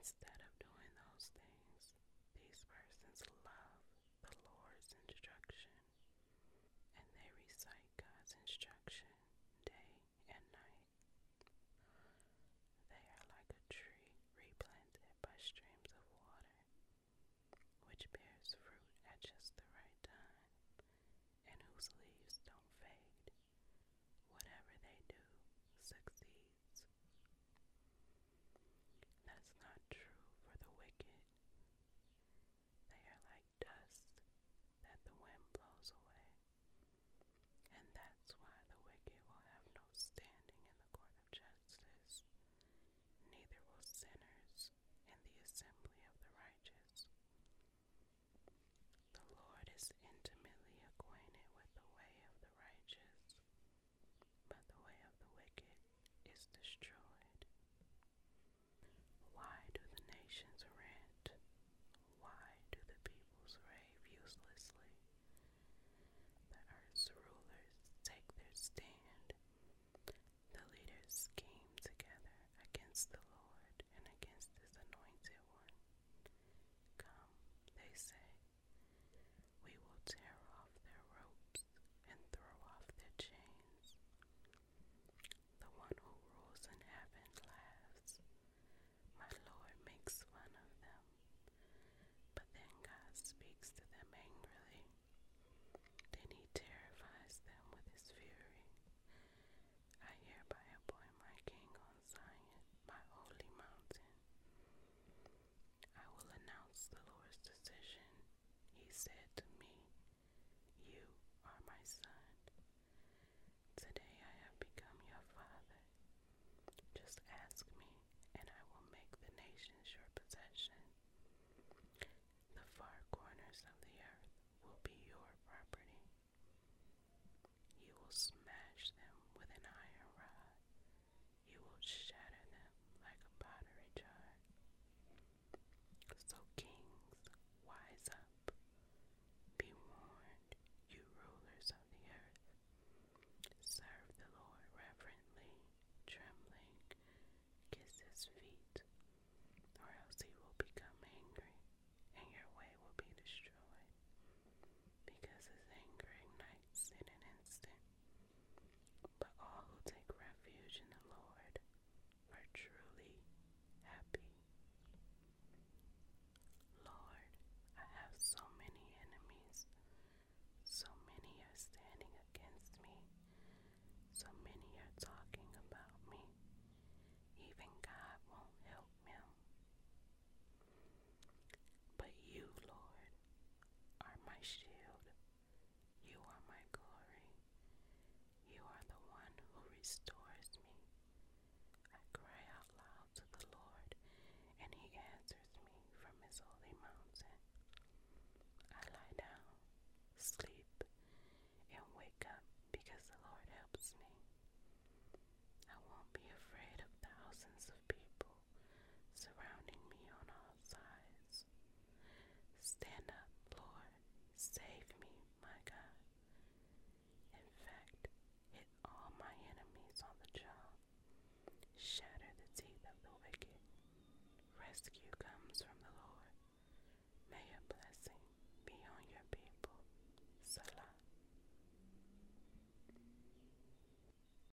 instead of thousands of people surrounding me on all sides. Stand up, Lord, save me, my God. In fact, hit all my enemies on the jaw, shatter the teeth of the wicked. Rescue comes from the